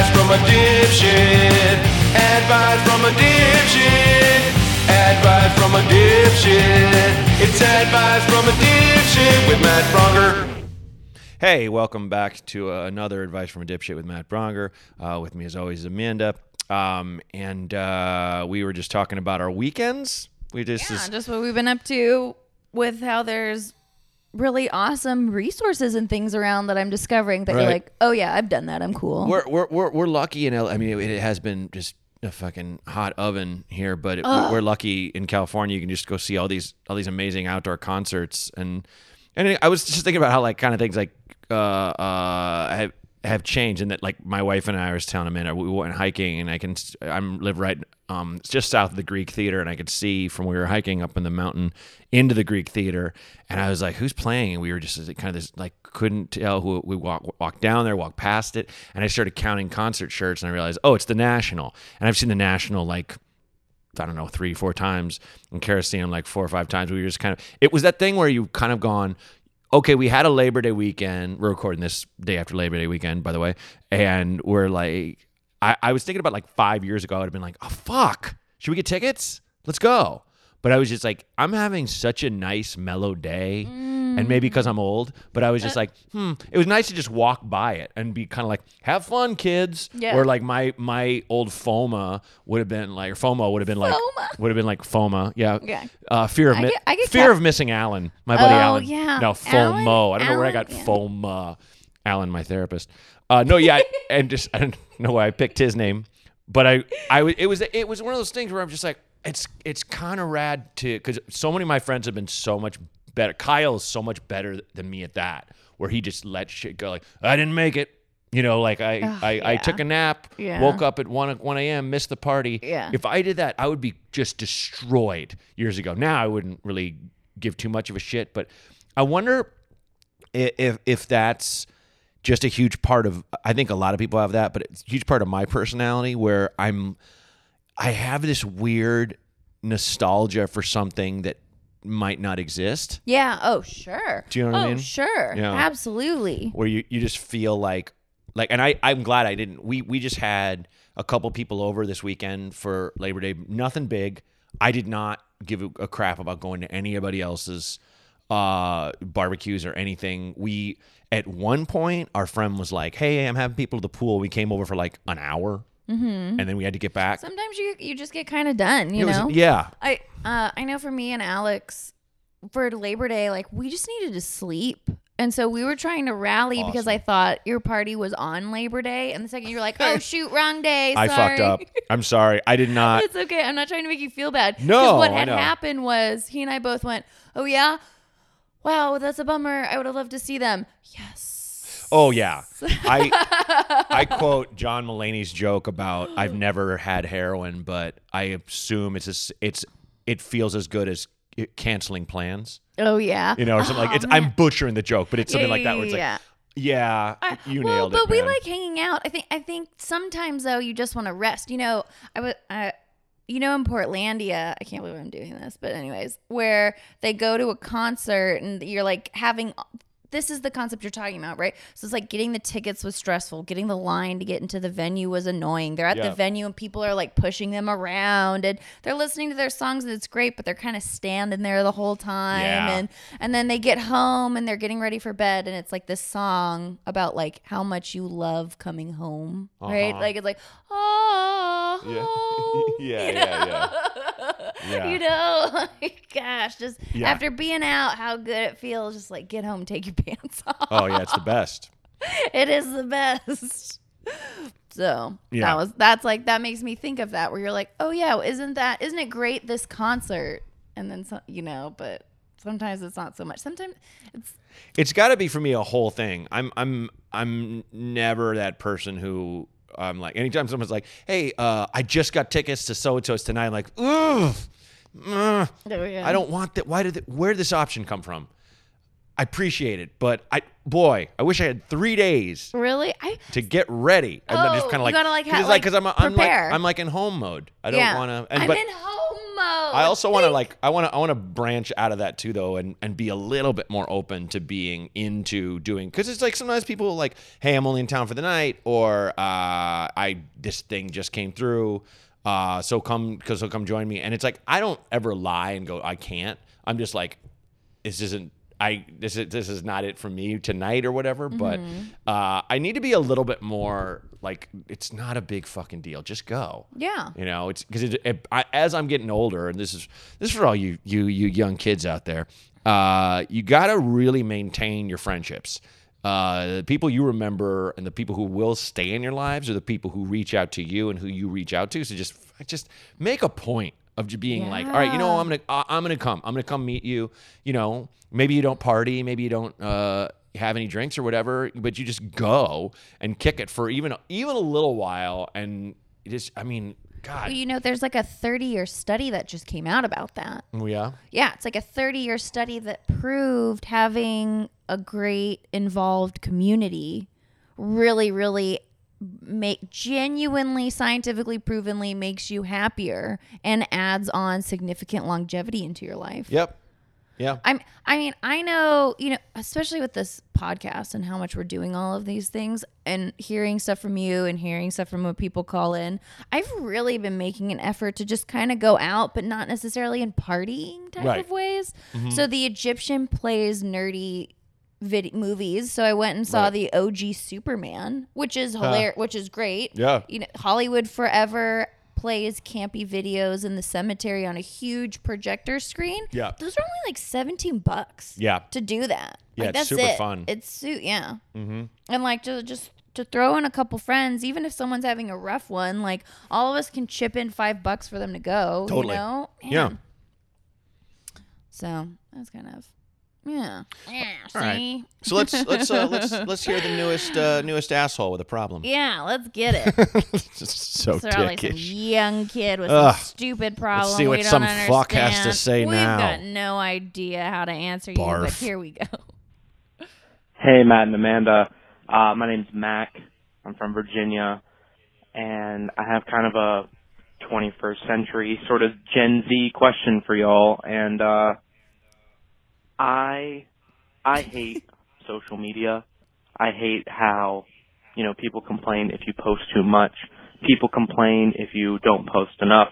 Advice from a dipshit. Advice from a dipshit. Advice from a dipshit. It's advice from a dipshit with Matt Braunger. Hey, welcome back to uh, another Advice from a Dipshit with Matt Braunger. Uh, with me, as always, is Amanda. Um, and uh, we were just talking about our weekends. We just, Yeah, is- just what we've been up to with how there's really awesome resources and things around that I'm discovering that Right. you're like, oh yeah, I've done that. I'm cool. we're, we're, we're, we're lucky in L- I mean, it, it has been just a fucking hot oven here, but it, we're lucky in California. You can just go see all these all these amazing outdoor concerts, and and I was just thinking about how like kind of things like uh uh have have changed, and that like my wife and I was telling Amanda we went hiking, and I can I'm live right um it's just south of the Greek Theater, and I could see from we were hiking up in the mountain into the Greek Theater, and I was like, who's playing? And we were just kind of this like couldn't tell who we walk walk down there, walk past it, and I started counting concert shirts, and I realized, oh, it's the National, and I've seen the National like I don't know, three, four times, and him like four or five times. We were just kind of, it was that thing where you kind of gone, okay, we had a Labor Day weekend. We're recording this day after Labor Day weekend, by the way. And we're like, I, I was thinking about like five years ago, I would have been like, oh, fuck, should we get tickets? Let's go. But I was just like, I'm having such a nice, mellow day. And maybe because I'm old, but I was just like, hmm, it was nice to just walk by it and be kind of like, have fun, kids. Yeah. Or like my my old FOMA would have been like, or FOMO would have been like, FOMA. would have been like FOMA. Yeah. Yeah. Uh, fear of I mi- get- I get fear of missing Alan, my buddy Oh, Alan. yeah. No, Alan? FOMO. I don't know where I got Yeah. FOMA. Alan, my therapist. Uh, no, yeah, and just I don't know why I picked his name, but I, I, it was, it was one of those things where I'm just like, it's, it's kind of rad to, because so many of my friends have been so much better. Kyle is so much better than me at that, where he just let shit go. Like I didn't make it. You know, like I, I, I yeah. took a nap, Yeah. woke up at one one a.m., missed the party. Yeah. If I did that, I would be just destroyed years ago. Now I wouldn't really give too much of a shit, but I wonder i- if if that's just a huge part of I think a lot of people have that, but it's a huge part of my personality where I'm I have this weird nostalgia for something that might not exist. yeah. Oh, sure. Do you know what I oh, mean? sure. Yeah. Absolutely. where you, you just feel like like and I I'm glad I didn't we we just had a couple people over this weekend for Labor Day nothing big I did not give a, a crap about going to anybody else's uh barbecues or anything we at one point our friend was like hey I'm having people at the pool we came over for like an hour and then we had to get back Sometimes you you just get kind of done, you It was- know. yeah I uh I know for me and Alex for Labor Day, like we just needed to sleep. And so we were trying to rally because I thought your party was on Labor Day. And the second you're like, oh shoot, wrong day. I fucked sorry." up I'm sorry I did not it's okay. I'm not trying to make you feel bad. 'Cause No, what I had know. happened was he and I both went, Oh yeah? Wow, that's a bummer. I would have loved to see them. Yes. Oh yeah, I I quote John Mulaney's joke about I've never had heroin, but I assume it's as, it's it feels as good as canceling plans, Oh yeah. you know, or something like it's. Oh, I'm butchering the joke, but it's something like that where it's Yeah. like, yeah, you well, nailed but it. we like hanging out. I think I think sometimes though you just want to rest. You know, I would I you know in Portlandia, I can't believe I'm doing this, but anyways, where they go to a concert and you're like having this is the concept you're talking about, right? So it's like getting the tickets was stressful, getting the line to get into the venue was annoying. They're at Yeah. the venue and people are like pushing them around and they're listening to their songs and it's great, but they're kind of standing there the whole time Yeah. and and then they get home and they're getting ready for bed and it's like this song about like how much you love coming home right Uh-huh. like it's like oh Yeah. home," Yeah, you yeah, know? Yeah. you know like, gosh just Yeah. after being out how good it feels just like get home take your pants off oh yeah, it's the best. it is the best so Yeah. that was that's like that makes me think of that where you're like oh yeah isn't that isn't it great this concert and then so, you know but sometimes it's not so much sometimes it's It's got to be for me a whole thing. I'm I'm I'm never that person who I'm like anytime someone's like, "Hey, uh, I just got tickets to so and so's tonight," I'm like, "Ugh, uh, There we go. I don't want that. Why did it, where did this option come from?" I appreciate it, but I boy, I wish I had three days really i to get ready, and then just Oh, kind of like gotta, like, cause ha- it's like like, because I'm I'm like. I'm like in home mode. I don't yeah want to. i'm but, in home mode. I also want to like I want to I want to branch out of that too though and and be a little bit more open to being into doing because it's like sometimes people like hey I'm only in town for the night or uh I this thing just came through uh so come because so come join me and it's like I don't ever lie and go I can't I'm just like this isn't I this is this is not it for me tonight or whatever. But uh, I need to be a little bit more like it's not a big fucking deal. Just go. Yeah. You know, it's because it, it, as I'm getting older, and this is this is for all you you you young kids out there. Uh, you got to really maintain your friendships. Uh, the people you remember and the people who will stay in your lives are the people who reach out to you and who you reach out to. So just just make a point of being like, all right, you know, I'm gonna I'm gonna come. I'm gonna come meet you. You know, maybe you don't party, maybe you don't uh, have any drinks or whatever, but you just go and kick it for even even a little while. And just, I mean, God, You know, there's like a 30 year study that just came out about that. oh, yeah, Yeah, it's like a 30 year study that proved having a great involved community really, really make genuinely scientifically provenly makes you happier and adds on significant longevity into your life. yep, yeah, I'm I mean, I know, you know, especially with this podcast and how much we're doing all of these things and hearing stuff from you and hearing stuff from what people call in. I've really been making an effort to just kind of go out but not necessarily in partying type Right. of ways. Mm-hmm. So the Egyptian plays nerdy vid- movies. So I went and saw Right. the OG Superman, which is hilarious, which is great. Yeah. You know, Hollywood Forever plays campy videos in the cemetery on a huge projector screen. Yeah. Those are only like 17 bucks. Yeah. To do that. Yeah, Like, it's that's super it. fun. It's su- yeah. Mm-hmm. And like to just to throw in a couple friends, even if someone's having a rough one, like all of us can chip in five bucks for them to go. Totally. You know? Yeah. So that's kind of yeah. Yeah. All right. See? So let's let's uh, let's let's hear the newest uh, newest asshole with a problem. Yeah, let's get it. so So probably some dickish. young kid with Ugh. some stupid problem. see what we don't some fuck has to understand. say We've now. got no idea how to answer you, but here we go. Hey, Matt and Amanda. Uh, my name's Mac. I'm from Virginia, and I have kind of a 21st century sort of Gen Z question for y'all. And uh, I I hate social media. I hate how you know people complain if you post too much. People complain if you don't post enough.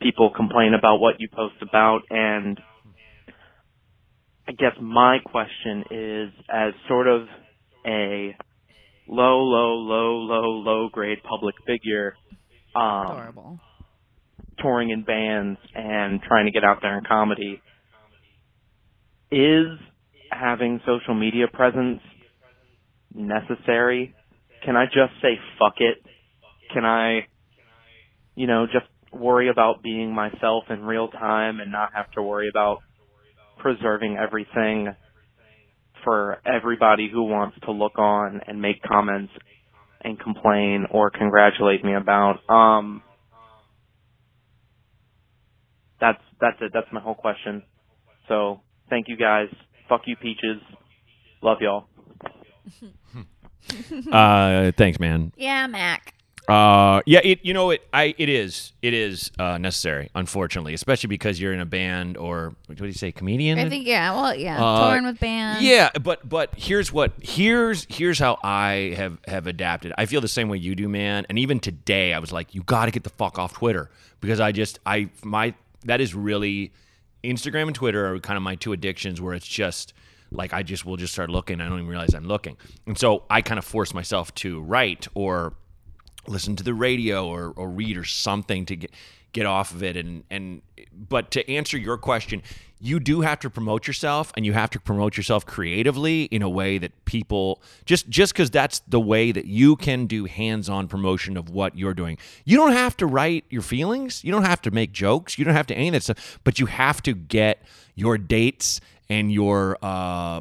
People complain about what you post about, and I guess my question is as sort of a low, low, low, low, low grade public figure, um, touring in bands and trying to get out there in comedy, is having social media presence necessary? Can I just say fuck it? Can I, you know, just worry about being myself in real time and not have to worry about preserving everything for everybody who wants to look on and make comments and complain or congratulate me about. Um, that's that's it. That's my whole question. So thank you guys. Fuck you, peaches. Love y'all. Uh, thanks, man. Yeah, Mac. Uh, yeah, it you know it I it is it is uh, necessary, unfortunately, especially because you're in a band or what do you say, comedian? I think yeah. Well, yeah. Uh, Touring with bands. Yeah, but but here's what here's here's how I have have adapted. I feel the same way you do, man. And even today, I was like, you got to get the fuck off Twitter because I just I my that is really Instagram and Twitter are kind of my two addictions where it's just like I just will just start looking. I don't even realize I'm looking, and so I kind of force myself to write or listen to the radio or, or read or something to get get off of it and and but to answer your question you do have to promote yourself and you have to promote yourself creatively in a way that people just just because that's the way that you can do hands-on promotion of what you're doing you don't have to write your feelings you don't have to make jokes you don't have to any of that stuff but you have to get your dates and your uh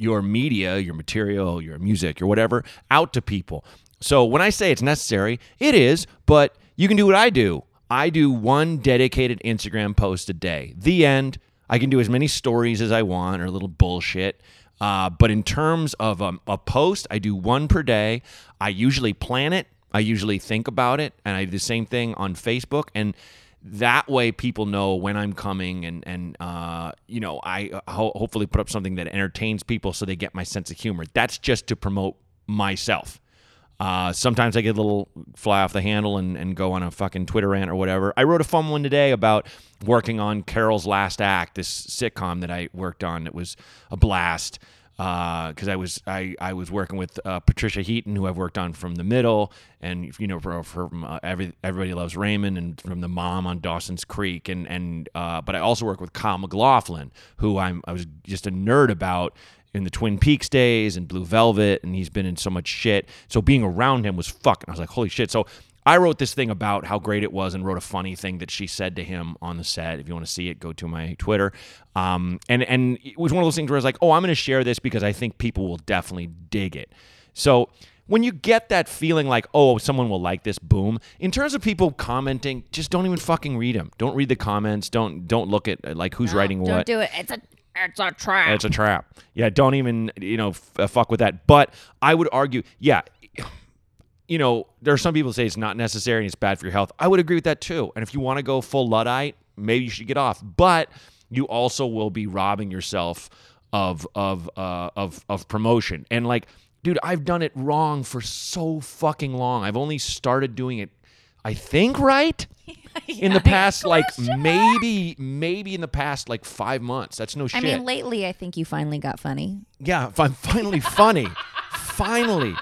your media, your material, your music, or whatever out to people. So when I say it's necessary, it is, but you can do what I do. I do one dedicated Instagram post a day. The end. I can do as many stories as I want or a little bullshit. Uh, but in terms of a post, I do one per day. I usually plan it. I usually think about it, and I do the same thing on Facebook. And that way people know when I'm coming and and uh, you know I uh, ho- hopefully put up something that entertains people so they get my sense of humor. That's just to promote myself. Uh, sometimes I get a little fly off the handle and, and go on a fucking Twitter rant or whatever. I wrote a fun one today about working on Carol's Last Act, this sitcom that I worked on. It was a blast because I was I, I was working with uh, Patricia Heaton, who I've worked on from The Middle, and you know from, from uh, every Everybody Loves Raymond, and from the mom on Dawson's Creek, and and uh, but I also work with Kyle MacLachlan, who I'm I was just a nerd about in the Twin Peaks days and Blue Velvet, and he's been in so much shit. So being around him was fucking. I was like, holy shit. So I wrote this thing about how great it was and wrote a funny thing that she said to him on the set. If you want to see it, go to my Twitter. Um, and and it was one of those things where I was like, oh, I'm going to share this because I think people will definitely dig it. So when you get that feeling like, oh, someone will like this, boom. In terms of people commenting, just don't even fucking read them. Don't read the comments. Don't don't look at like who's writing what. Don't do it. It's a it's a trap. It's a trap. Yeah, don't even you know f- uh, fuck with that. But I would argue, yeah, you know, there are some people who say it's not necessary and it's bad for your health. I would agree with that too. And if you want to go full luddite, maybe you should get off. But you also will be robbing yourself of of uh, of of promotion. And like, dude, I've done it wrong for so fucking long. I've only started doing it, I think, right. In the past, like maybe, maybe in the past, like five months. That's no I mean, lately, I think you finally got funny. Yeah, I'm finally funny. finally.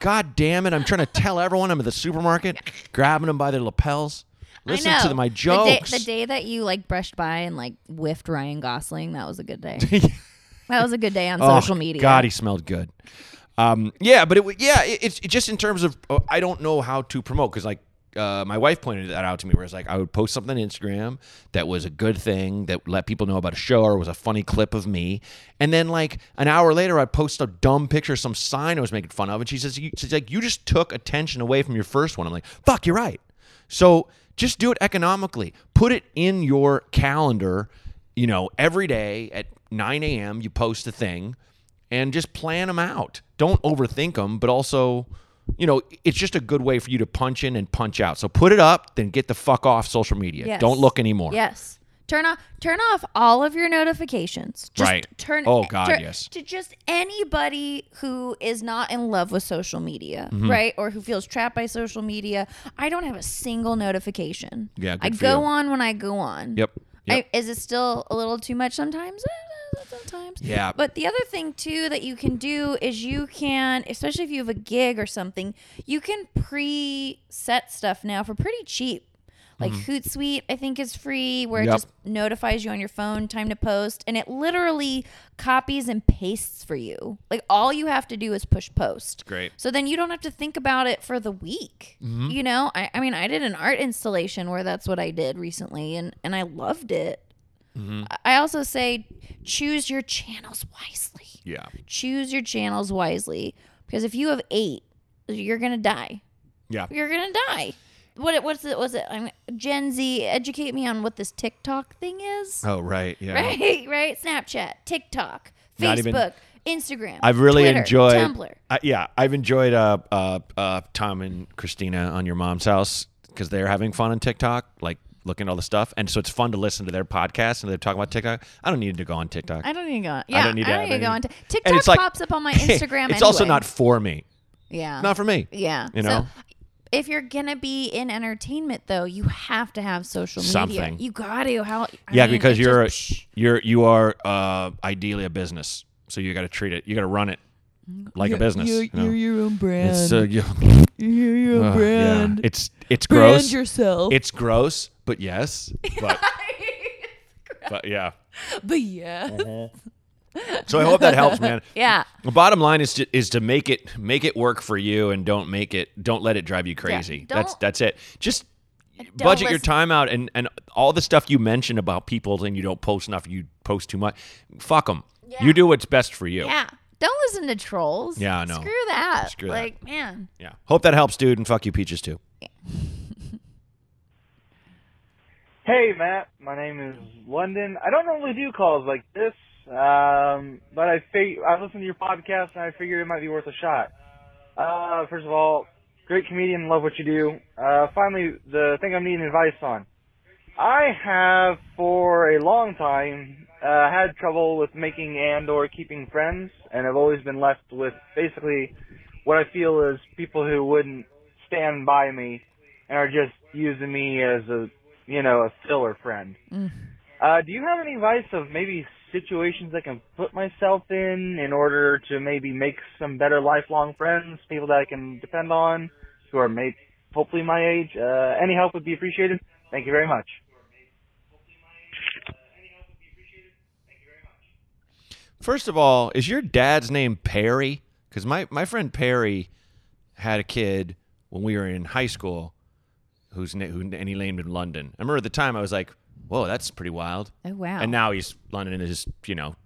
God damn it. I'm trying to tell everyone I'm at the supermarket, grabbing them by their lapels. Listen to my The jokes. day, the day that you like brushed by and like whiffed Ryan Gosling, that was a good day. that was a good day on Oh, social media. God, he smelled good. Um, yeah, but it, yeah, it, it's it just in terms of uh, I don't know how to promote because like uh, my wife pointed that out to me where it's like I would post something on Instagram that was a good thing that let people know about a show or was a funny clip of me, and then like an hour later I'd post a dumb picture some sign I was making fun of, and she says she's like you just took attention away from your first one. I'm like fuck, you're right. So just do it economically. Put it in your calendar. You know, every day at 9 a.m. you post a thing and just plan them out. Don't overthink them, but also, you know, it's just a good way for you to punch in and punch out. So put it up, then get the fuck off social media. Yes. Don't look anymore. Yes. Turn off turn off all of your notifications. Just Right. Turn Oh, God, turn- yes. To just anybody who is not in love with social media, Mm-hmm. right? Or who feels trapped by social media. I don't have a single notification. Yeah, I go you. on when I go on. Yep. Yep. I, is it still a little too much sometimes? Sometimes. Yeah. But the other thing too that you can do is you can, especially if you have a gig or something, you can pre-set stuff now for pretty cheap. Like Hootsuite, I think is free, where Mm-hmm. Yep. it just notifies you on your phone time to post, and it literally copies and pastes for you. Like all you have to do is push post. Great. So then you don't have to think about it for the week. Mm-hmm. You know, I, I mean, I did an art installation where that's what I did recently, and and I loved it. Mm-hmm. I also say choose your channels wisely. Yeah. Choose your channels wisely because if you have eight, you're gonna die. Yeah. You're gonna die. What what's it? Was it? I mean, Gen Z, educate me on what this TikTok thing is. Oh, right. Yeah. Right, right. Snapchat, TikTok, Not even- Facebook, Instagram. I've really Twitter, enjoyed. Tumblr. Uh, yeah, I've enjoyed uh, uh, uh, Tom and Christina on your mom's house because they're having fun on TikTok, like looking at all the stuff, and so it's fun to listen to their podcast and they're talking about TikTok. I don't need to go on TikTok. I don't need to go. On. Yeah, I don't need to go any- on. To, And TikTok it's like- pops up on my Instagram. it's also not for me. Yeah. Not for me. Yeah. You So, know? if you're gonna be in entertainment, though, you have to have social media. Something. You got to. How? I yeah, mean, because you're just- a, you're you are uh, ideally a business, so you got to treat it. You got to run it like a business. You're, you know? you're your own brand. It's uh, you, you're your uh, brand. Yeah. It's it's brand gross. yourself. It's gross, but yes. But but yeah. but yeah. Uh-huh. So I hope that helps, man. Yeah. The bottom line is to is to make it make it work for you and don't make it don't let it drive you crazy. that's that's it. Just Don't budget your time out and and all the stuff you mentioned about people and you don't post enough, you post too much. Fuck them. You do what's best for you. Yeah. Don't listen to trolls. Yeah, I know. Screw that. Screw that. like, man. Yeah. Hope that helps, dude, and fuck you, peaches too. Hey, Matt. My name is London. I don't normally do calls like this, um, but I fig- I listened to your podcast and I figured it might be worth a shot. Uh, first of all, great comedian, love what you do. Uh, finally, the thing I'm needing advice on. I have for a long time uh, had trouble with making and or keeping friends, and I've always been left with basically what I feel is people who wouldn't stand by me and are just using me as a you know a filler friend. Uh, do you have any advice of maybe situations I can put myself in in order to maybe make some better lifelong friends, people that I can depend on, who are maybe hopefully my age? Uh, any help would be appreciated. Thank you very much. First of all, is your dad's name Perry? Because my, my friend Perry had a kid when we were in high school who's na- who, and he named him London. I remember at the time I was like, whoa, that's pretty wild. Oh wow. And now he's London is you know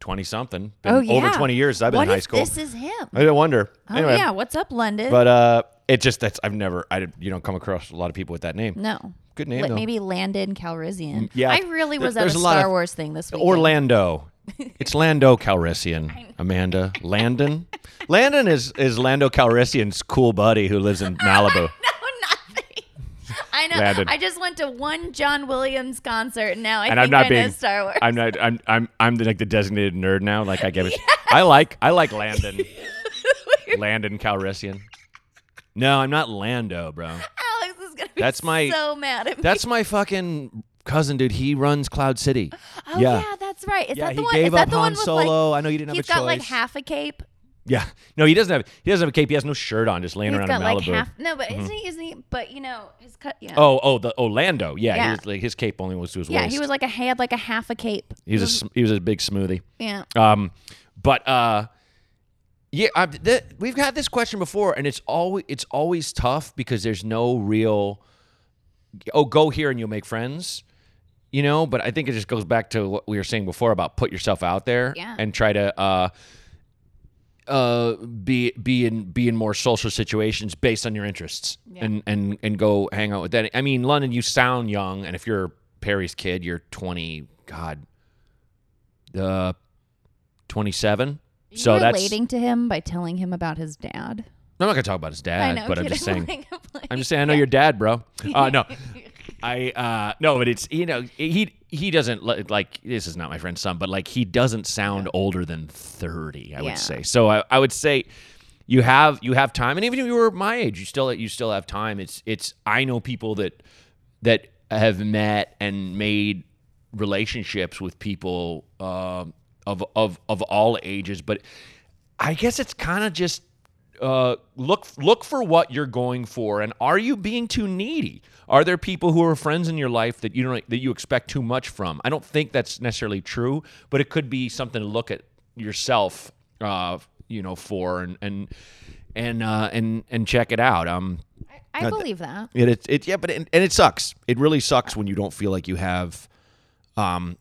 twenty something. oh yeah. Over twenty years I've been What in high school. This is him. I didn't wonder. Oh anyway, yeah. What's up, London? but uh, it just that's I've never I you don't come across a lot of people with that name. no. Good name Li- though. Maybe Landon Calrissian. yeah. I really was There- at a a Star of- Wars thing this weekend. Orlando. It's Lando Calrissian. Amanda Landon. Landon is is Lando Calrissian's cool buddy who lives in Malibu. No. I know. Landon. I just went to one John Williams concert, and now I and think I'm not I being know Star Wars. I'm not I'm I'm I'm the, like the designated nerd now. Like I give it. I like I like Landon. Landon Calrissian. No, I'm not Lando, bro. Alex is gonna be That's my- so mad at me. That's my fucking cousin, dude. He runs Cloud City. oh yeah. that's right. Is yeah, that the he one? is that the Han one with Solo. like? I know you didn't have a choice. He's got like half a cape. Yeah, no, he doesn't have. He doesn't have a cape. He has no shirt on, just laying He's around got in like Malibu. Mm-hmm. half. No, but isn't he? Isn't he? But you know, his cut. Yeah. Oh, oh, the Orlando. Yeah, Yeah. He was, like, his cape only was to his waist. yeah. waist. He was like a he had like a half a cape. He was a sm- he was a big smoothie. Yeah. Um, but uh, yeah, I, th- we've had this question before, and it's always it's always tough because there's no real. Oh, go here and you'll make friends, you know. But I think it just goes back to what we were saying before about put yourself out there Yeah. and try to uh, uh, be be in be in more social situations based on your interests and and and go hang out with that. I mean, London, you sound young, and if you're Perry's kid, you're 20. God, uh, 27. You So that's. relating to him by telling him about his dad. I'm not gonna talk about his dad, know, but I'm just saying. I'm just saying. I know your dad, bro. Uh, no, I uh, no, but it's you know he he doesn't like this is not my friend's son, but like he doesn't sound older than 30. I Yeah. would say. So I, I would say you have you have time, and even if you were my age, you still you still have time. It's it's I know people that that have met and made relationships with people uh, of of of all ages, but I guess it's kind of just uh, look look for what you're going for, and are you being too needy? Are there people who are friends in your life that you don't that you expect too much from? I don't think that's necessarily true, but it could be something to look at yourself, uh, you know, for and and and uh, and and check it out. Um, I believe that. it, it, it yeah, but it, and it sucks. It really sucks when you don't feel like you have um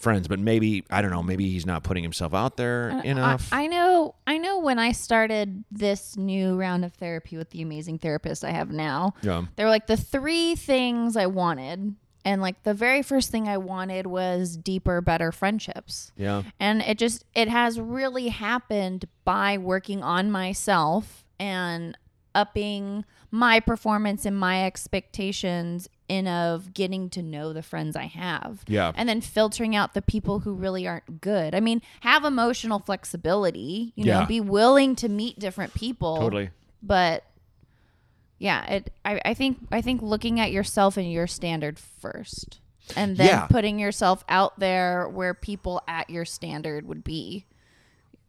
friends. But maybe I don't know. Maybe he's not putting himself out there uh, enough. I, I know. I know. When I started this new round of therapy with the amazing therapist I have now, Yeah. there were like the three things I wanted, and like the very first thing I wanted was deeper, better friendships. yeah. and it just it has really happened by working on myself and upping my performance and my expectations in of getting to know the friends I have. Yeah. And then filtering out the people who really aren't good. I mean, have emotional flexibility, you Yeah. know, be willing to meet different people. Totally. But yeah, it I, I think I think looking at yourself and your standard first. And then Yeah. putting yourself out there where people at your standard would be.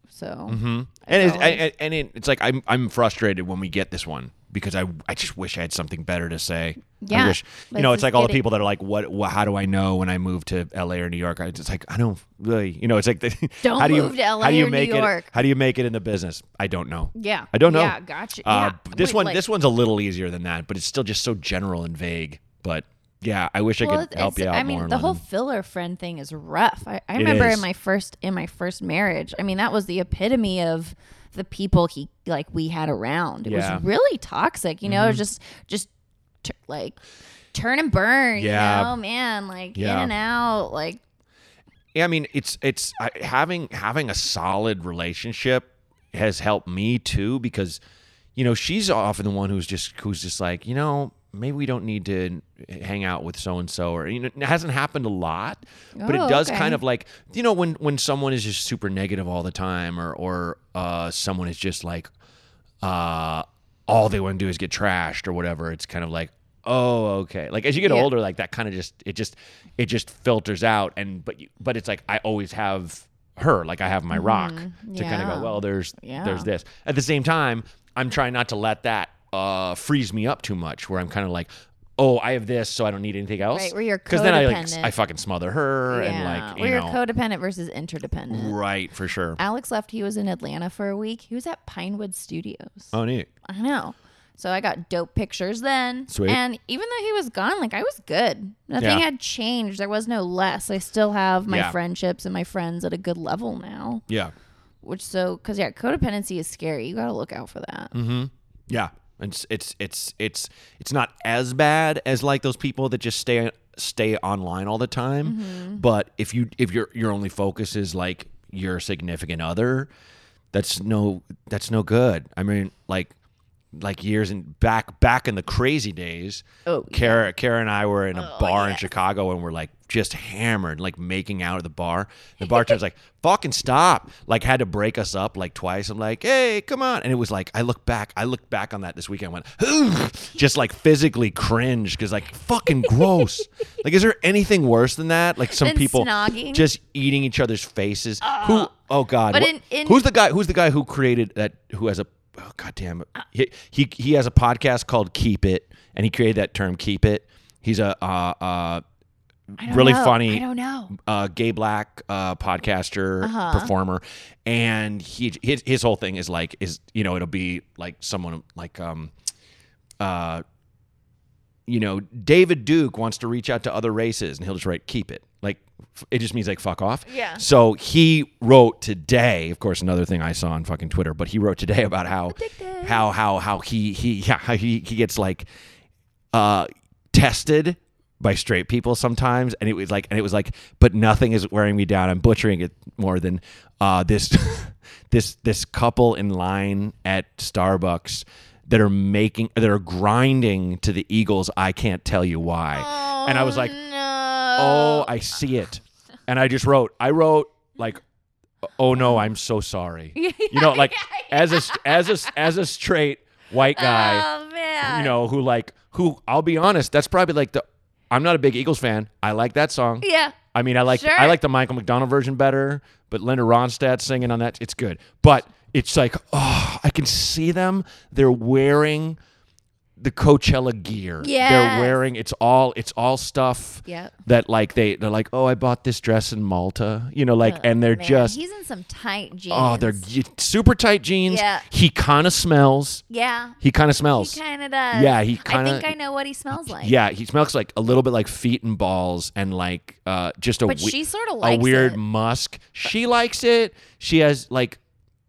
So mm-hmm. and it's, I, I- and it, it's like I'm I'm frustrated when we get this one because I I just wish I had something better to say. I Yeah. wish, you know, it's like all the get it- people that are like, what, wha how do I know when I move to L.A. or New York? I just like I don't really, you know, it's like the, Don't how do you, move to LA how do you or New make York. It, how do you make it in the business? I don't know. Yeah. I don't know. Yeah, gotcha. Uh, Yeah. this Wait, one, like- this one's a little easier than that, but it's still just so general and vague. But yeah, I wish I could help you out I mean, more. the whole filler friend thing is rough. I, I remember in my first in my first marriage. I mean, that was the epitome of the people he like we had around. It Yeah. Mm-hmm. was really toxic. You know, was just just t- like turn and burn. Yeah. You know, man, like Yeah. in and out. Like Yeah, I mean, it's it's I, having having a solid relationship has helped me too because you know she's often the one who's just who's just like you know maybe we don't need to hang out with so and so, or you know, it hasn't happened a lot, but Oh, it does okay. kind of like you know when when someone is just super negative all the time, or or uh, someone is just like uh, all they want to do is get trashed or whatever. It's kind of like, oh, okay. Like as you get Yeah. older, like that kind of just it just it just filters out. And but you, but it's like I always have her. Like I have my rock to kind of Mm-hmm. Go. Well, there's Yeah. there's this. At the same time, I'm trying not to let that uh, freeze me up too much. Where I'm kind of like. Oh, I have this, so I don't need anything else. Right, where you're then I like. I fucking smother her yeah. and like you Where know you're codependent versus interdependent. right for sure. Alex left. He was in Atlanta for a week. He was at Pinewood Studios. Oh, neat. I know. So I got dope pictures then. Sweet. And even though he was gone, like I was good. Nothing Yeah. had changed. There was no less. I still have my Yeah. friendships and my friends at a good level now. Yeah. Which so because yeah, codependency is scary. You got to look out for that. Mm-hmm. Yeah, it's it's it's it's it's not as bad as like those people that just stay stay online all the time. Mm-hmm. But if you if your your only focus is like your significant other, that's no that's no good. I mean, like like years and back back in the crazy days. Oh, Kara Kara and I were in a oh, bar in Chicago and we're like just hammered, like making out at the bar. The bartender's like, "Fucking stop!" Like had to break us up like twice. I'm like, "Hey, come on!" And it was like I look back, I looked back on that this weekend. Went just like physically cringe because like fucking gross. like, is there anything worse than that? Like some people snogging? just eating each other's faces. who? Uh, oh God! But what- in- in- who's the guy? Who's the guy who created that? Who has a? Oh God damn it! He, he he has a podcast called Keep It, and he created that term Keep It. He's a uh, uh, really know. funny I don't know. uh, gay black uh, podcaster Uh-huh. performer, and he his, his whole thing is like is you know it'll be like someone like um uh you know David Duke wants to reach out to other races, and he'll just write keep it like it just means like fuck off. Yeah. So he wrote today, of course, another thing I saw on fucking Twitter, but he wrote today about how how how how he he yeah how he he gets like uh tested by straight people sometimes and it was like and it was like but nothing is wearing me down i'm butchering it more than uh this this this couple in line at starbucks that are making that are grinding to the eagles i can't tell you why and i was like. Oh, oh i see it and i just wrote i wrote like oh no i'm so sorry you know like as a as a as a straight white guy Oh man. you know, who like who I'll be honest, that's probably like the I'm not a big Eagles fan. I like that song. Yeah. I mean, I like Sure. I like the Michael McDonald version better, but Linda Ronstadt singing on that, it's good. But it's like, oh, I can see them. They're wearing the Coachella gear. Yeah, They're wearing it's all it's all stuff Yep. that like they they're like, "Oh, I bought this dress in Malta." You know, like and they're Man, just he's in some tight jeans. oh, they're super tight jeans. Yeah. He kind of smells. yeah. He kind of smells. He kind of does. Yeah, he kinda- I think I know what he smells like. Yeah, he smells like a little bit like feet and balls and like uh just a But we- she sorta a weird it. musk. She likes it. She has like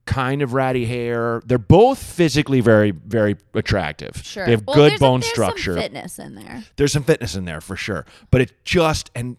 kind of ratty hair. They're both physically very very attractive. Sure. They have Well, good a- bone there's structure. Some fitness in there. there's some fitness in there for sure. But it just and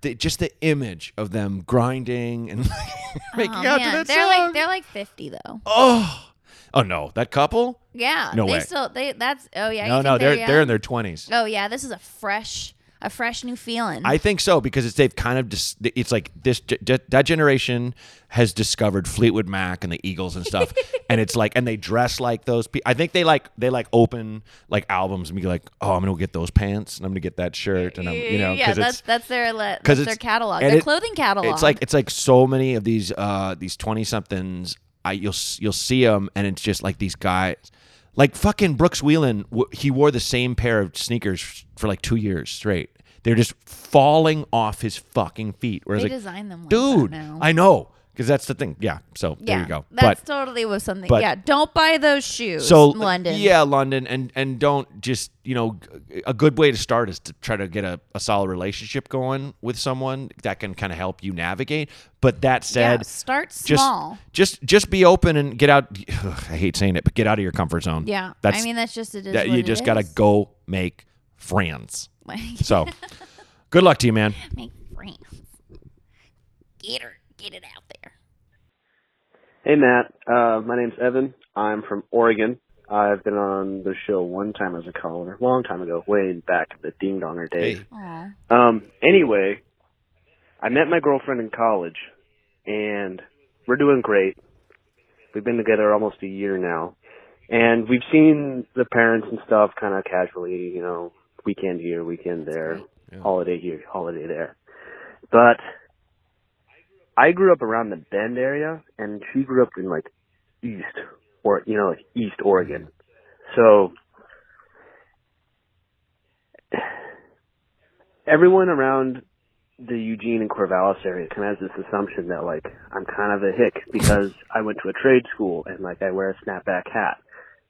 the, just the image of them grinding and oh, making oh, out man. to that they're song. like they're like 50 though. oh, oh no, that couple? Yeah. No they way. still they that's oh yeah. no, no, they're young? they're in their twenties. Oh yeah, this is a fresh a fresh new feeling. I think so because it's they've kind of dis- it's like this that generation has discovered Fleetwood Mac and the Eagles and stuff, and it's like and they dress like those people. I think they like they like open like albums and be like, oh, I'm gonna go get those pants and I'm gonna get that shirt and I'm you know yeah, because that's it's that's their le- that's their catalog, their it- clothing catalog. It's like it's like so many of these uh these twenty somethings. I you'll you'll see them and it's just like these guys. Like fucking Brooks Wheelan, he wore the same pair of sneakers for like two years straight. They're just falling off his fucking feet. Whereas they like, design them like dude. I know because that's the thing. Yeah, so yeah, there you go. That's but totally was something. but- yeah, don't buy those shoes. so uh, London. yeah, London, and and don't just you know a good way to start is to try to get a, a solid relationship going with someone that can kind of help you navigate. But that said, Yeah, start small. just just be open and get out. I hate saying it, but get out of your comfort zone. Yeah, that's I mean that's just it is. that you just gotta is. go make friends. So, good luck to you, man. make friends. Get her, get it out. Hey Matt, uh, my name's Evan. I'm from Oregon. I've been on the show one time as a caller, a long time ago, way back in the Ding Donger days. Hey. Aw. Um, anyway, I met my girlfriend in college, and we're doing great. We've been together almost a year now, and we've seen the parents and stuff kind of casually, you know, weekend here, weekend there, Yeah. holiday here, holiday there. But I grew up around the Bend area, and she grew up in like East, or you know, like East Oregon. So everyone around the Eugene and Corvallis area kind of has this assumption that like I'm kind of a hick because I went to a trade school and like I wear a snapback hat,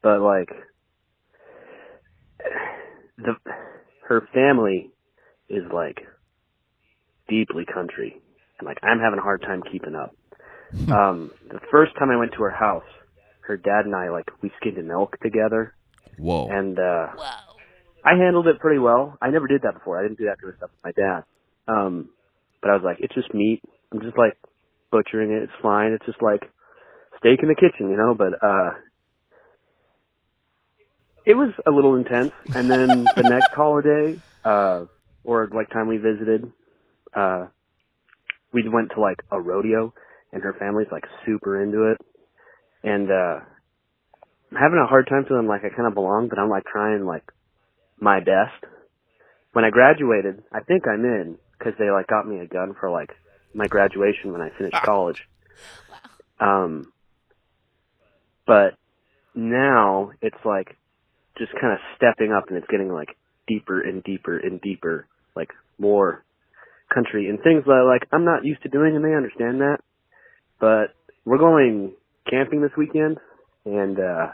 but like the her family is like deeply country and like I'm having a hard time keeping up. um, the first time I went to her house, her dad and I like we skinned an elk together Whoa. and uh I handled it pretty well. I never did that before. I didn't do that kind of stuff with my dad. Um but I was like, it's just meat. I'm just like butchering it. It's fine. It's just like steak in the kitchen, you know, but uh it was a little intense. And then the next holiday, uh or like time we visited, uh we went to like a rodeo and her family's like super into it. And uh I'm having a hard time feeling like I kind of belong, but I'm like trying like my best. When I graduated, I think I'm in because they like got me a gun for like my graduation when I finished college. Um, but now it's like just kind of stepping up and it's getting like deeper and deeper and deeper, like more country and things that like I'm not used to doing and they understand that. But we're going camping this weekend and uh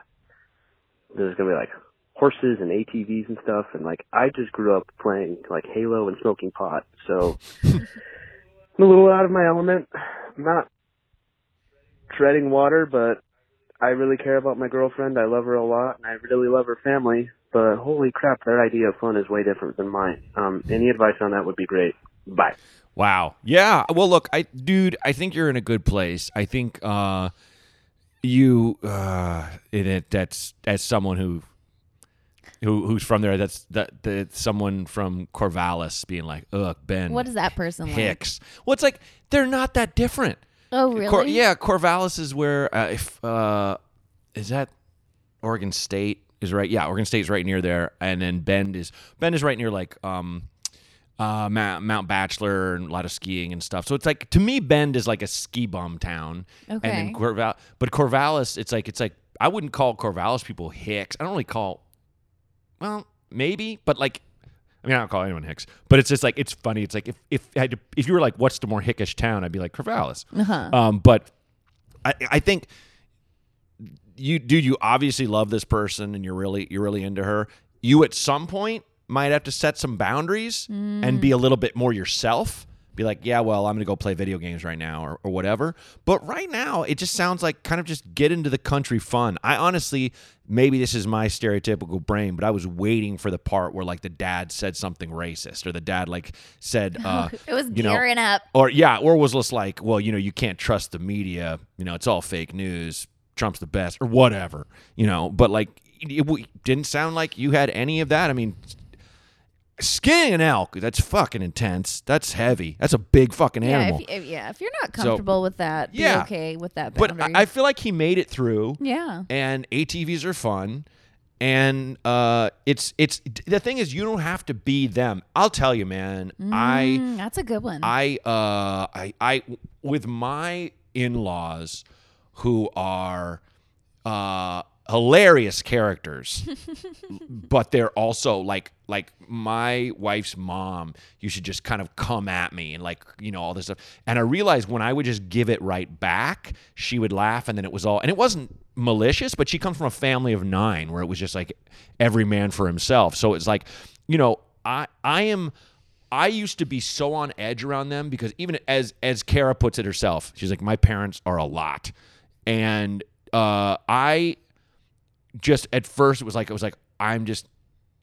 there's gonna be like horses and ATVs and stuff and like I just grew up playing like Halo and smoking pot, so I'm a little out of my element. I'm not treading water, but I really care about my girlfriend. I love her a lot and I really love her family. But holy crap, their idea of fun is way different than mine. Um, any advice on that would be great. Bye. Wow. Yeah. Well, look, I dude, I think you're in a good place. I think uh you uh it, it that's as someone who who who's from there that's that that someone from Corvallis being like, "Ugh, Bend." What is that person like? Hicks. Well, it's like they're not that different. Oh, really? Cor- yeah, Corvallis is where uh, if uh is that Oregon State is right. Yeah, Oregon State is right near there, and then Bend is Bend is right near like um uh Mount, Mount Bachelor and a lot of skiing and stuff. So it's like to me Bend is like a ski bum town. Okay. And then Corval but Corvallis it's like it's like I wouldn't call Corvallis people hicks. I don't really call well, maybe, but like I mean, I don't call anyone hicks, but it's just like it's funny. It's like if if I had to, if you were like, what's the more hickish town? I'd be like Corvallis. Uh-huh. Um, but I I think you dude, you obviously love this person and you're really you're really into her. You at some point might have to set some boundaries and be a little bit more yourself. Be like, yeah, well, I'm gonna go play video games right now or, or whatever. But right now, it just sounds like kind of just get into the country fun. I honestly, maybe this is my stereotypical brain, but I was waiting for the part where like the dad said something racist or the dad like said, uh, It was you know, gearing up. or yeah, or was just like, well, you know, you can't trust the media. You know, it's all fake news. Trump's the best, or whatever. You know, but like, it didn't sound like you had any of that. I mean, skinning an elk, that's fucking intense. That's heavy. That's a big fucking Yeah, animal. if, if, yeah. If you're not comfortable with that, be yeah. okay with that but. I, I feel like he made it through. yeah. And ATVs are fun. And uh, it's it's the thing is you don't have to be them. I'll tell you, man. I Mm, that's a good one. I uh I I with my in-laws who are uh hilarious characters but they're also like like my wife's mom you should just kind of come at me and like you know all this stuff. And i realized when i would just give it right back she would laugh and then it was all and it wasn't malicious but she comes from a family of nine where it was just like every man for himself. So it's like you know i i am I used to be so on edge around them because even as as Kara puts it herself, she's like, my parents are a lot, and uh, I just at first it was like it was like I'm just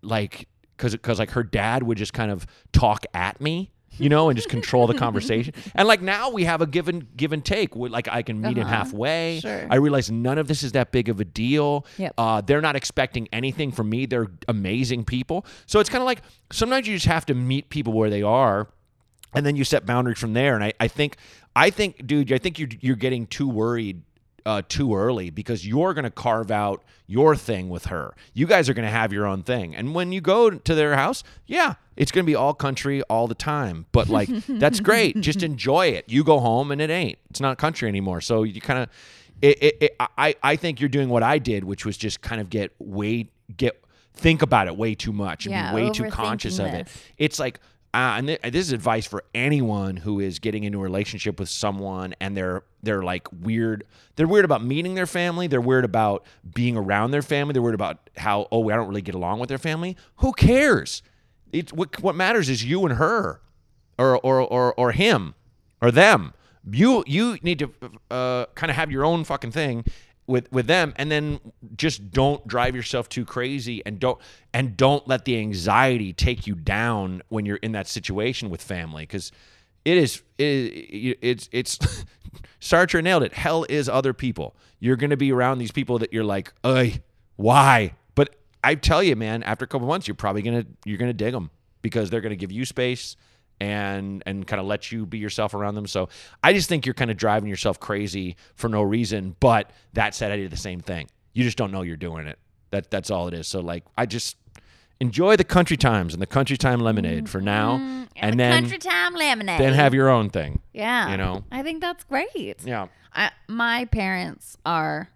like because because like her dad would just kind of talk at me you know, and just control the conversation. And like now we have a give and give and take. Like I can meet him Uh-huh. halfway. Sure. I realize none of this is that big of a deal. Yep. Uh, they're not expecting anything from me. They're amazing people. So it's kind of like sometimes you just have to meet people where they are and then you set boundaries from there. And I, I think, I think, dude, I think you're you're getting too worried uh, too early because you're going to carve out your thing with her. You guys are going to have your own thing, and when you go to their house, yeah, it's going to be all country all the time. But like, that's great. Just enjoy it. You go home and it ain't. It's not country anymore. So you kind of, it, it, it, I, I think you're doing what I did, which was just kind of get way get think about it way too much and Yeah, be way too conscious overthinking of it. It's like, uh, and th- this is advice for anyone who is getting into a relationship with someone and they're they're like weird. They're weird about meeting their family. They're weird about being around their family. They're weird about how oh I don't really get along with their family. Who cares? It's what what matters is you and her, or or or or him, or them. You you need to uh, kind of have your own fucking thing with with them and then just don't drive yourself too crazy and don't and don't let the anxiety take you down when you're in that situation with family because it is it, it's it's Sartre nailed it. Hell is other people. You're going to be around these people that you're like Ugh, why? But I tell you man after a couple months you're probably going to you're going to dig them because they're going to give you space and and kind of let you be yourself around them. So I just think you're kind of driving yourself crazy for no reason. But that said, I did the same thing. You just don't know you're doing it. That that's all it is. So like I just enjoy the country times and the country time lemonade for now, Mm, and the then country time lemonade. then have your own thing. yeah. you know. I think that's great. Yeah. I, my parents are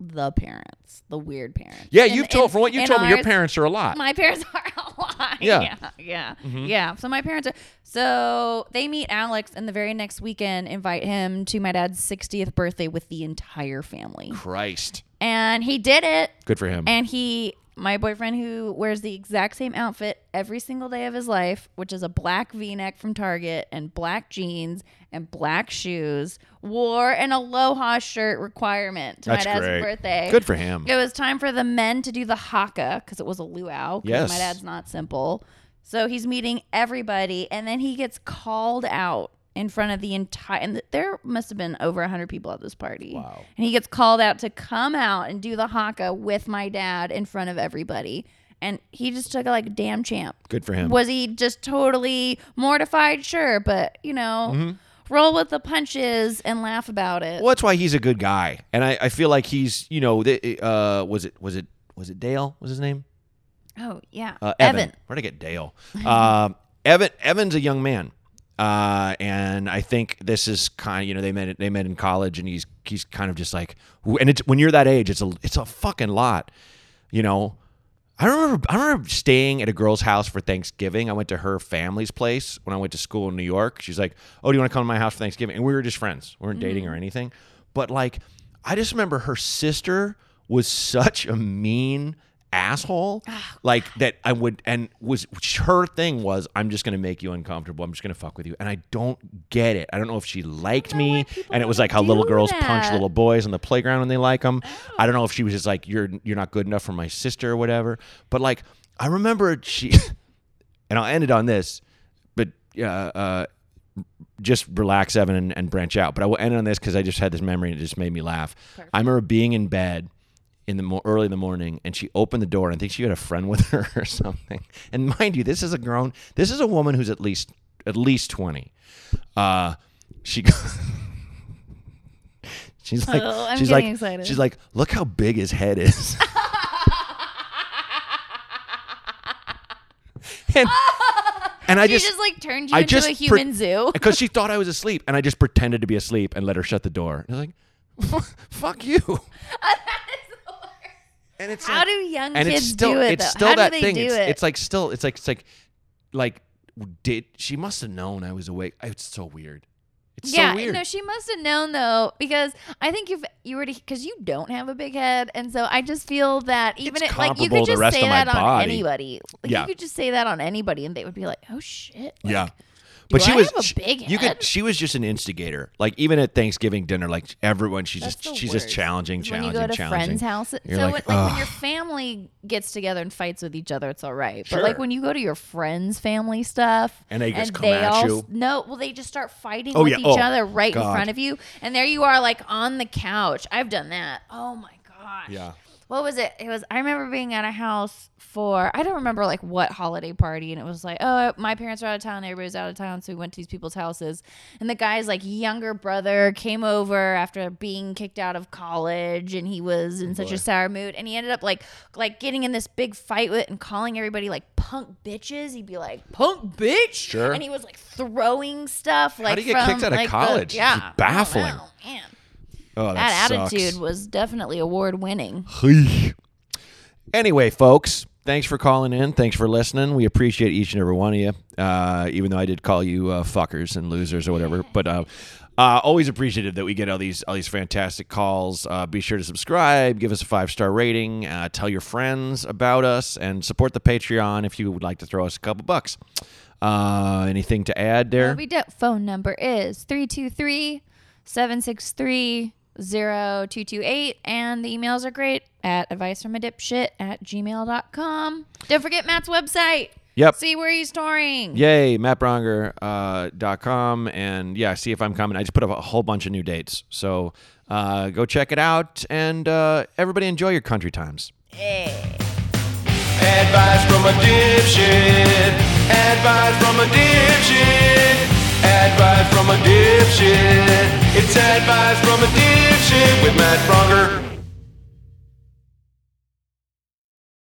the parents, the weird parents. Yeah, you've told and- from what you told me, your parents are a lot. My parents are a lot. Yeah. yeah, yeah, Mm-hmm. yeah. So my parents are. So they meet Alex, and the very next weekend, invite him to my dad's 60th birthday with the entire family, Christ, and he did it. good for him. And he, my boyfriend, who wears the exact same outfit every single day of his life, which is a black v neck from Target and black jeans and black shoes, wore an aloha shirt requirement to That's my dad's great. birthday. Good for him. It was time for the men to do the haka because it was a luau. Yes. My dad's not simple. So he's meeting everybody, and then he gets called out in front of the entire. And there must have been over hundred people at this party. Wow. And he gets called out to come out and do the haka with my dad in front of everybody. And he just took it like a damn champ. Good for him. Was he just totally mortified? Sure, but you know, roll with the punches and laugh about it. Well, that's why he's a good guy, and I, I feel like he's you know the, uh, was it was it was it Dale was his name Oh yeah, uh, Evan. Evan. Where'd I get Dale? Um Evan Evan's a young man, uh, and I think this is kind of you know they met they met in college, and he's he's kind of just like, and it's when you're that age, it's a it's a fucking lot, you know. I remember I remember staying at a girl's house for Thanksgiving. I went to her family's place when I went to school in New York. She's like, "Oh, do you want to come to my house for Thanksgiving?" And we were just friends. We weren't dating or anything. But like, I just remember her sister was such a mean asshole like that i would and was her thing was i'm just gonna make you uncomfortable. I'm just gonna fuck with you. And i don't get it. I don't know if she liked me and it was like how little girls punch little boys on the playground when they like them i don't know if she was just like you're you're not good enough for my sister or whatever. But like i remember she and i'll end it on this but uh uh just relax, Evan, and, and branch out. But I will end on this because I just had this memory and it just made me laugh. I remember being in bed in the mo- early in the morning, and she opened the door. And I think she had a friend with her or something. And mind you, this is a grown, this is a woman who's at least at least twenty. Uh, she. She's like, Oh, she's like, excited. she's like, look how big his head is. and, and I She just, just, like turned you I into just a human zoo. because she thought I was asleep, and I just pretended to be asleep and let her shut the door. And I was like, "Fuck you." And it's How like- do young and kids it's still do it? it's though? still How that do they thing. do It's, it? it's like still it's like it's like like did she must have known I was awake? It's so weird. It's yeah, so weird. no, she must have known though, because I think if you were to, because you don't have a big head, and so I just feel that even it, like you could just say that on body. anybody. Like Yeah. you could just say that on anybody, and they would be like, "Oh shit!" Like, yeah. But Do she I was she- big you could she was just an instigator. Like even at Thanksgiving dinner, like everyone she's That's just she's just worst. challenging, when challenging, you go to challenging. friends' house. You're so like, when, like when your family gets together and fights with each other, it's all right. Sure. But like when you go to your friends' family stuff, And they just come they at all you. no, well they just start fighting Oh, with yeah. each Oh, other right God. in front of you, and there you are like on the couch. I've done that. Oh my gosh. Yeah. What was it? It was. I remember being at a house for. I don't remember like what holiday party, and it was like, oh, my parents are out of town, everybody's out of town, so we went to these people's houses, and the guy's like younger brother came over after being kicked out of college, and he was in oh, such a sour mood, and he ended up like like getting in this big fight with and calling everybody like punk bitches. He'd be like punk bitch, Sure. and he was like throwing stuff like How do you get from, kicked out of like, the- college? It's yeah, baffling. know, man. Oh, that, That attitude was definitely award winning. Anyway, folks, thanks for calling in. Thanks for listening. We appreciate each and every one of you. Uh, even though I did call you uh, fuckers and losers or whatever, but uh, uh, always appreciative that we get all these all these fantastic calls. Uh, be sure to subscribe, give us a five star rating, uh, tell your friends about us, and support the Patreon if you would like to throw us a couple bucks. Uh, anything to add there? We do. Phone number is 323 763 0228. And the emails are great at advice from a dipshit at gmail.com. Don't forget Matt's website. Yep. See where he's touring. Yay, mattbraunger, uh, dot com, and yeah, see if I'm coming. I just put up a whole bunch of new dates, so uh, go check it out, and uh, everybody enjoy your country times. Advice from a dipshit. Advice from a dipshit. Advice from a dipshit. It's advice from a dipshit with Matt Braunger.